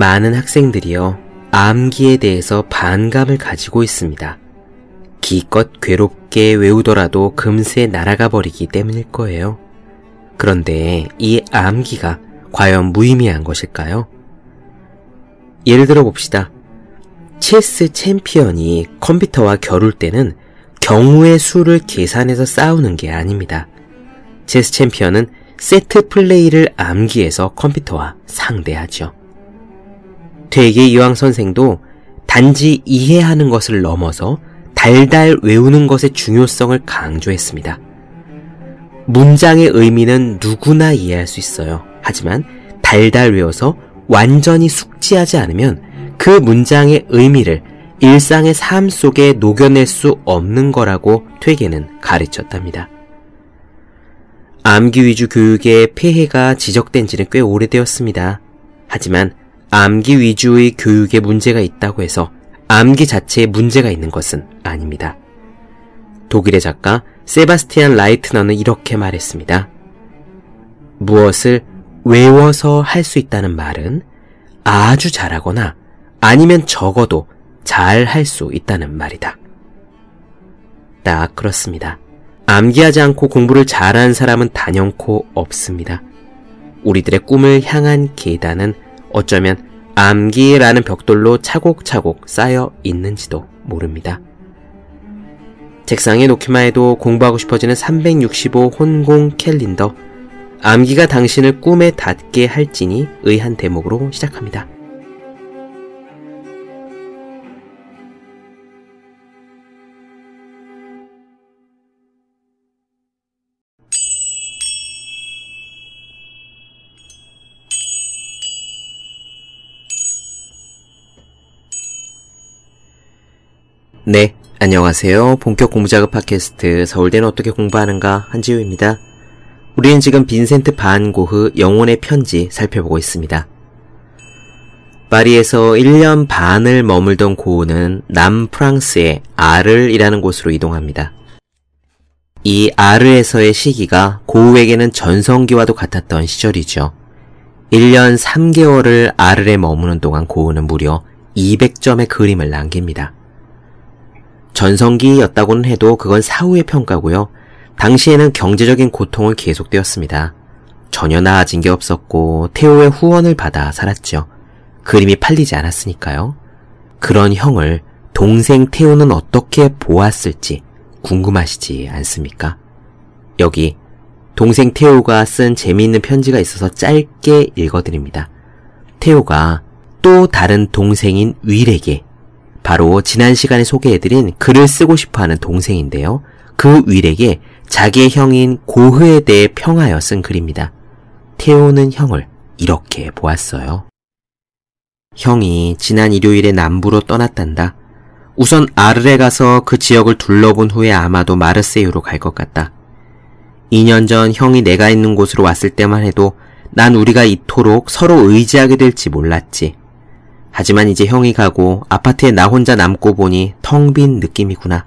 많은 학생들이요, 암기에 대해서 반감을 가지고 있습니다. 기껏 괴롭게 외우더라도 금세 날아가 버리기 때문일 거예요. 그런데 이 암기가 과연 무의미한 것일까요? 예를 들어 봅시다. 체스 챔피언이 컴퓨터와 겨룰 때는 경우의 수를 계산해서 싸우는 게 아닙니다. 체스 챔피언은 세트 플레이를 암기해서 컴퓨터와 상대하죠. 되게 이왕 선생도 단지 이해하는 것을 넘어서 달달 외우는 것의 중요성을 강조했습니다. 문장의 의미는 누구나 이해할 수 있어요. 하지만 달달 외워서 완전히 숙지하지 않으면 그 문장의 의미를 일상의 삶 속에 녹여낼 수 없는 거라고 퇴계는 가르쳤답니다. 암기 위주 교육의 폐해가 지적된 지는 꽤 오래되었습니다. 하지만 암기 위주의 교육에 문제가 있다고 해서 암기 자체에 문제가 있는 것은 아닙니다. 독일의 작가 세바스티안 라이트너는 이렇게 말했습니다. 무엇을 외워서 할 수 있다는 말은 아주 잘하거나 아니면 적어도 잘 할 수 있다는 말이다. 딱 그렇습니다. 암기하지 않고 공부를 잘하는 사람은 단연코 없습니다. 우리들의 꿈을 향한 계단은 어쩌면 암기라는 벽돌로 차곡차곡 쌓여 있는지도 모릅니다. 책상에 놓기만 해도 공부하고 싶어지는 365 혼공 캘린더. 암기가 당신을 꿈에 닿게 할지니 의한 대목으로 시작합니다. 네, 안녕하세요. 본격 공부작업 팟캐스트 서울대는 어떻게 공부하는가 한지우입니다. 우리는 지금 빈센트 반 고흐 영혼의 편지 살펴보고 있습니다. 파리에서 1년 반을 머물던 고흐는 남프랑스의 아르이라는 곳으로 이동합니다. 이 아르에서의 시기가 고흐에게는 전성기와도 같았던 시절이죠. 1년 3개월을 아르에 머무는 동안 고흐는 무려 200점의 그림을 남깁니다. 전성기였다고는 해도 그건 사후의 평가고요. 당시에는 경제적인 고통은 계속되었습니다. 전혀 나아진 게 없었고 태호의 후원을 받아 살았죠. 그림이 팔리지 않았으니까요. 그런 형을 동생 태호는 어떻게 보았을지 궁금하시지 않습니까? 여기 동생 태호가 쓴 재미있는 편지가 있어서 짧게 읽어드립니다. 태호가 또 다른 동생인 윌에게 바로 지난 시간에 소개해드린 글을 쓰고 싶어하는 동생인데요. 그 윌에게 자기의 형인 고흐에 대해 평하여 쓴 글입니다. 태호는 형을 이렇게 보았어요. 형이 지난 일요일에 남부로 떠났단다. 우선 아르레 가서 그 지역을 둘러본 후에 아마도 마르세유로 갈 것 같다. 2년 전 형이 내가 있는 곳으로 왔을 때만 해도 난 우리가 이토록 서로 의지하게 될지 몰랐지. 하지만 이제 형이 가고 아파트에 나 혼자 남고 보니 텅 빈 느낌이구나.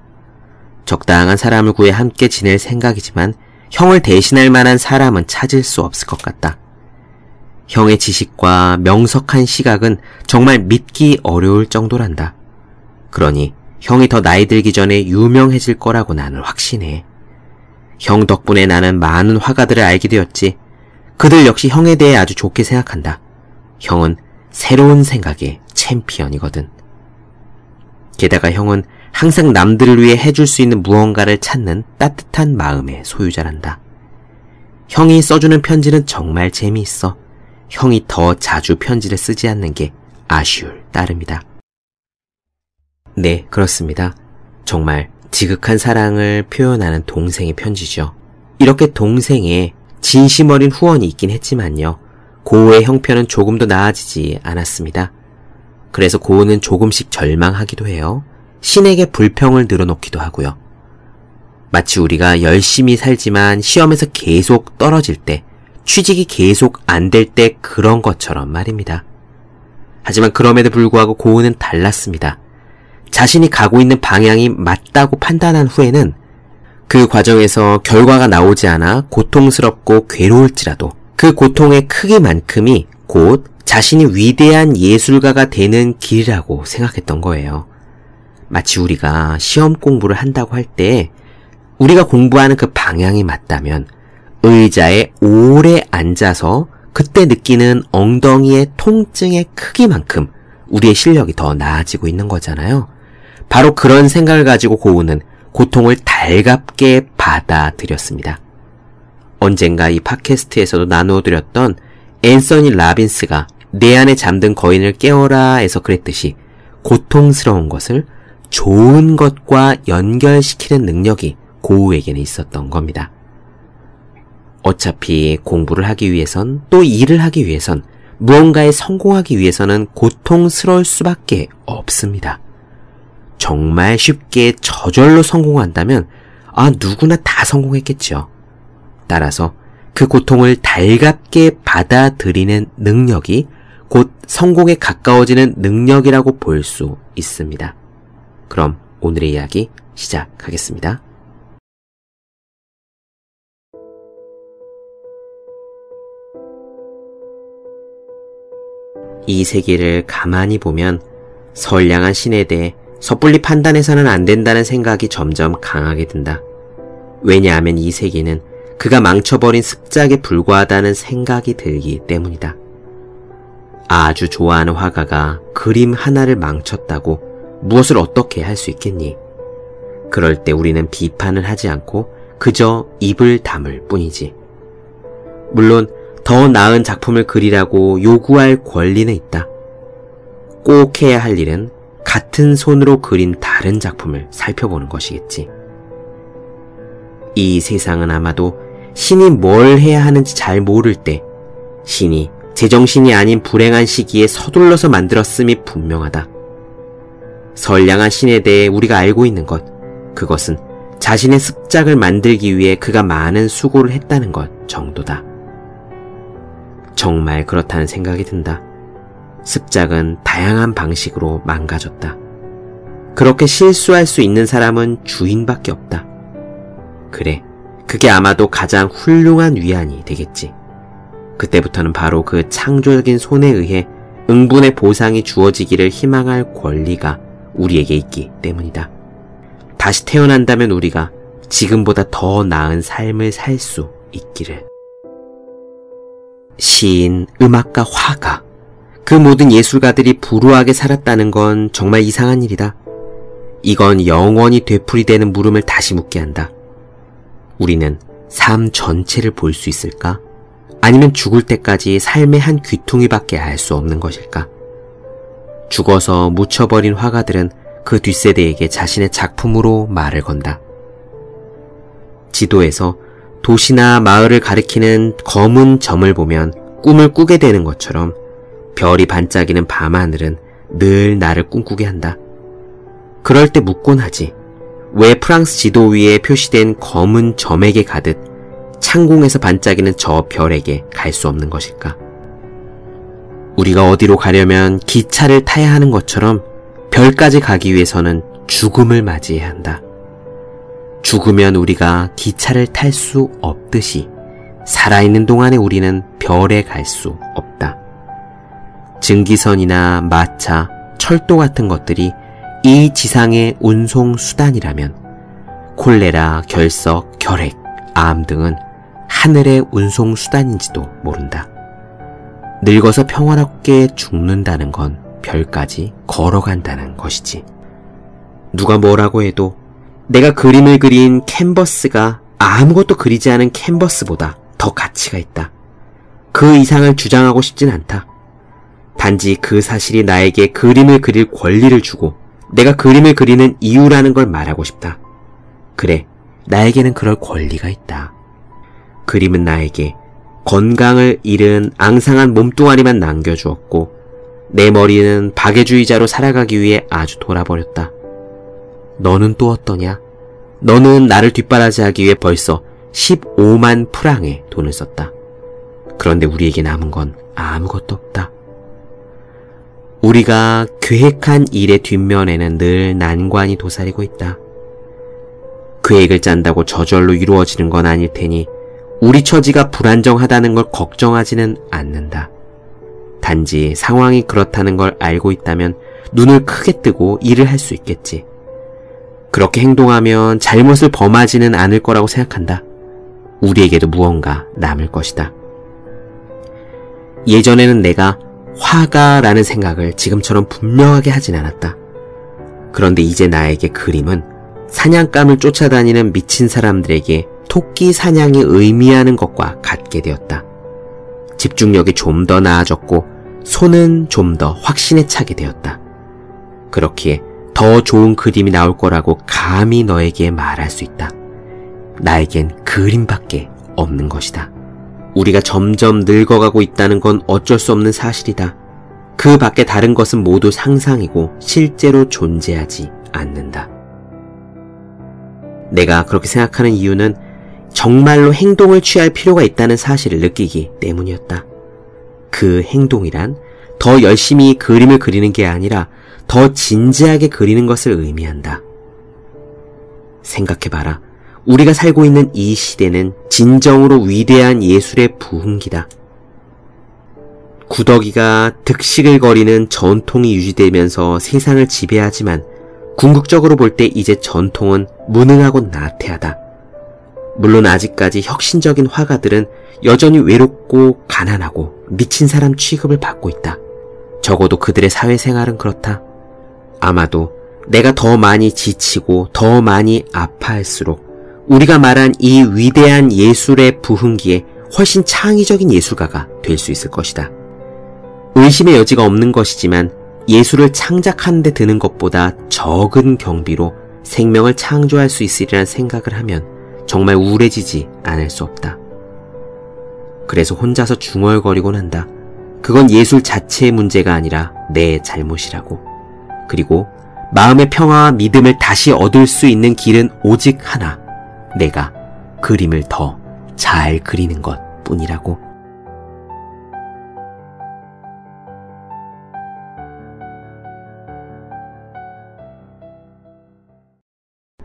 적당한 사람을 구해 함께 지낼 생각이지만 형을 대신할 만한 사람은 찾을 수 없을 것 같다. 형의 지식과 명석한 시각은 정말 믿기 어려울 정도란다. 그러니 형이 더 나이 들기 전에 유명해질 거라고 나는 확신해. 형 덕분에 나는 많은 화가들을 알게 되었지. 그들 역시 형에 대해 아주 좋게 생각한다. 형은 새로운 생각의 챔피언이거든. 게다가 형은 항상 남들을 위해 해줄 수 있는 무언가를 찾는 따뜻한 마음의 소유자란다. 형이 써주는 편지는 정말 재미있어. 형이 더 자주 편지를 쓰지 않는 게 아쉬울 따름이다. 네, 그렇습니다. 정말 지극한 사랑을 표현하는 동생의 편지죠. 이렇게 동생의 진심 어린 후원이 있긴 했지만요. 고우의 형편은 조금도 나아지지 않았습니다. 그래서 고우는 조금씩 절망하기도 해요. 신에게 불평을 늘어놓기도 하고요. 마치 우리가 열심히 살지만 시험에서 계속 떨어질 때, 취직이 계속 안 될 때 그런 것처럼 말입니다. 하지만 그럼에도 불구하고 고우는 달랐습니다. 자신이 가고 있는 방향이 맞다고 판단한 후에는 그 과정에서 결과가 나오지 않아 고통스럽고 괴로울지라도 그 고통의 크기만큼이 곧 자신이 위대한 예술가가 되는 길이라고 생각했던 거예요. 마치 우리가 시험 공부를 한다고 할 때 우리가 공부하는 그 방향이 맞다면 의자에 오래 앉아서 그때 느끼는 엉덩이의 통증의 크기만큼 우리의 실력이 더 나아지고 있는 거잖아요. 바로 그런 생각을 가지고 고우는 고통을 달갑게 받아들였습니다. 언젠가 이 팟캐스트에서도 나누어드렸던 앤서니 라빈스가 내 안에 잠든 거인을 깨워라에서 그랬듯이 고통스러운 것을 좋은 것과 연결시키는 능력이 고우에게는 있었던 겁니다. 어차피 공부를 하기 위해선 또 일을 하기 위해선 무언가에 성공하기 위해서는 고통스러울 수밖에 없습니다. 정말 쉽게 저절로 성공한다면 아 누구나 다 성공했겠죠. 따라서 그 고통을 달갑게 받아들이는 능력이 곧 성공에 가까워지는 능력이라고 볼 수 있습니다. 그럼 오늘의 이야기 시작하겠습니다. 이 세계를 가만히 보면 선량한 신에 대해 섣불리 판단해서는 안 된다는 생각이 점점 강하게 든다. 왜냐하면 이 세계는 그가 망쳐버린 습작에 불과하다는 생각이 들기 때문이다. 아주 좋아하는 화가가 그림 하나를 망쳤다고 무엇을 어떻게 할 수 있겠니? 그럴 때 우리는 비판을 하지 않고 그저 입을 다물 뿐이지. 물론 더 나은 작품을 그리라고 요구할 권리는 있다. 꼭 해야 할 일은 같은 손으로 그린 다른 작품을 살펴보는 것이겠지. 이 세상은 아마도 신이 뭘 해야 하는지 잘 모를 때 신이 제정신이 아닌 불행한 시기에 서둘러서 만들었음이 분명하다. 선량한 신에 대해 우리가 알고 있는 것, 그것은 자신의 습작을 만들기 위해 그가 많은 수고를 했다는 것 정도다. 정말 그렇다는 생각이 든다. 습작은 다양한 방식으로 망가졌다. 그렇게 실수할 수 있는 사람은 주인밖에 없다. 그래, 그게 아마도 가장 훌륭한 위안이 되겠지. 그때부터는 바로 그 창조적인 손에 의해 응분의 보상이 주어지기를 희망할 권리가 우리에게 있기 때문이다. 다시 태어난다면 우리가 지금보다 더 나은 삶을 살 수 있기를. 시인, 음악가, 화가, 그 모든 예술가들이 불우하게 살았다는 건 정말 이상한 일이다. 이건 영원히 되풀이되는 물음을 다시 묻게 한다. 우리는 삶 전체를 볼 수 있을까? 아니면 죽을 때까지 삶의 한 귀퉁이밖에 알 수 없는 것일까? 죽어서 묻혀버린 화가들은 그 뒷세대에게 자신의 작품으로 말을 건다. 지도에서 도시나 마을을 가리키는 검은 점을 보면 꿈을 꾸게 되는 것처럼 별이 반짝이는 밤하늘은 늘 나를 꿈꾸게 한다. 그럴 때 묻곤 하지. 왜 프랑스 지도 위에 표시된 검은 점에게 가듯 창공에서 반짝이는 저 별에게 갈 수 없는 것일까? 우리가 어디로 가려면 기차를 타야 하는 것처럼 별까지 가기 위해서는 죽음을 맞이해야 한다. 죽으면 우리가 기차를 탈 수 없듯이 살아있는 동안에 우리는 별에 갈 수 없다. 증기선이나 마차, 철도 같은 것들이 이 지상의 운송 수단이라면 콜레라, 결석, 결핵, 암 등은 하늘의 운송 수단인지도 모른다. 늙어서 평화롭게 죽는다는 건 별까지 걸어간다는 것이지. 누가 뭐라고 해도 내가 그림을 그린 캔버스가 아무것도 그리지 않은 캔버스보다 더 가치가 있다. 그 이상을 주장하고 싶진 않다. 단지 그 사실이 나에게 그림을 그릴 권리를 주고 내가 그림을 그리는 이유라는 걸 말하고 싶다. 그래, 나에게는 그럴 권리가 있다. 그림은 나에게 건강을 잃은 앙상한 몸뚱아리만 남겨주었고, 내 머리는 박애주의자로 살아가기 위해 아주 돌아버렸다. 너는 또 어떠냐? 너는 나를 뒷바라지하기 위해 벌써 15만 프랑의 돈을 썼다. 그런데 우리에게 남은 건 아무것도 없다. 우리가 계획한 일의 뒷면에는 늘 난관이 도사리고 있다. 계획을 짠다고 저절로 이루어지는 건 아닐 테니 우리 처지가 불안정하다는 걸 걱정하지는 않는다. 단지 상황이 그렇다는 걸 알고 있다면 눈을 크게 뜨고 일을 할 수 있겠지. 그렇게 행동하면 잘못을 범하지는 않을 거라고 생각한다. 우리에게도 무언가 남을 것이다. 예전에는 내가 화가라는 생각을 지금처럼 분명하게 하진 않았다. 그런데 이제 나에게 그림은 사냥감을 쫓아다니는 미친 사람들에게 토끼 사냥이 의미하는 것과 같게 되었다. 집중력이 좀 더 나아졌고 손은 좀 더 확신에 차게 되었다. 그렇기에 더 좋은 그림이 나올 거라고 감히 너에게 말할 수 있다. 나에겐 그림밖에 없는 것이다. 우리가 점점 늙어가고 있다는 건 어쩔 수 없는 사실이다. 그 밖에 다른 것은 모두 상상이고 실제로 존재하지 않는다. 내가 그렇게 생각하는 이유는 정말로 행동을 취할 필요가 있다는 사실을 느끼기 때문이었다. 그 행동이란 더 열심히 그림을 그리는 게 아니라 더 진지하게 그리는 것을 의미한다. 생각해봐라. 우리가 살고 있는 이 시대는 진정으로 위대한 예술의 부흥기다. 구더기가 득식을 거리는 전통이 유지되면서 세상을 지배하지만 궁극적으로 볼 때 이제 전통은 무능하고 나태하다. 물론 아직까지 혁신적인 화가들은 여전히 외롭고 가난하고 미친 사람 취급을 받고 있다. 적어도 그들의 사회생활은 그렇다. 아마도 내가 더 많이 지치고 더 많이 아파할수록 우리가 말한 이 위대한 예술의 부흥기에 훨씬 창의적인 예술가가 될 수 있을 것이다. 의심의 여지가 없는 것이지만 예술을 창작하는 데 드는 것보다 적은 경비로 생명을 창조할 수 있으리란 생각을 하면 정말 우울해지지 않을 수 없다. 그래서 혼자서 중얼거리곤 한다. 그건 예술 자체의 문제가 아니라 내 잘못이라고. 그리고 마음의 평화와 믿음을 다시 얻을 수 있는 길은 오직 하나. 내가 그림을 더 잘 그리는 것 뿐이라고.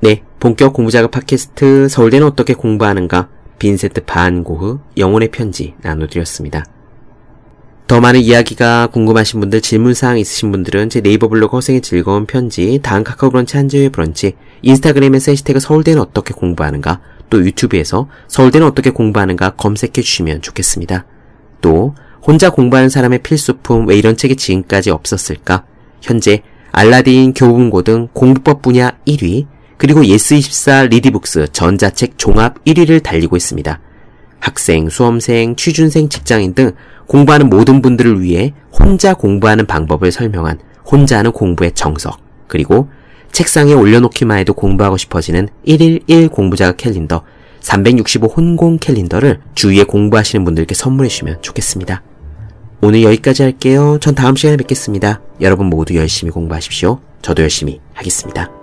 네, 본격 공부작업 팟캐스트 서울대는 어떻게 공부하는가 빈센트 반 고흐 영혼의 편지 나눠드렸습니다. 더 많은 이야기가 궁금하신 분들, 질문사항 있으신 분들은 제 네이버 블로그 허생의 즐거운 편지, 다음 카카오 브런치 한재의 브런치, 인스타그램에서 해시태그 서울대는 어떻게 공부하는가, 또 유튜브에서 서울대는 어떻게 공부하는가 검색해 주시면 좋겠습니다. 또 혼자 공부하는 사람의 필수품 왜 이런 책이 지금까지 없었을까? 현재 알라딘 교훈고등 공부법 분야 1위, 그리고 예스24 리디북스 전자책 종합 1위를 달리고 있습니다. 학생, 수험생, 취준생, 직장인 등 공부하는 모든 분들을 위해 혼자 공부하는 방법을 설명한 혼자 하는 공부의 정석, 그리고 책상에 올려놓기만 해도 공부하고 싶어지는 1일 1 공부자극 캘린더, 365 혼공 캘린더를 주위에 공부하시는 분들께 선물해 주시면 좋겠습니다. 오늘 여기까지 할게요. 전 다음 시간에 뵙겠습니다. 여러분 모두 열심히 공부하십시오. 저도 열심히 하겠습니다.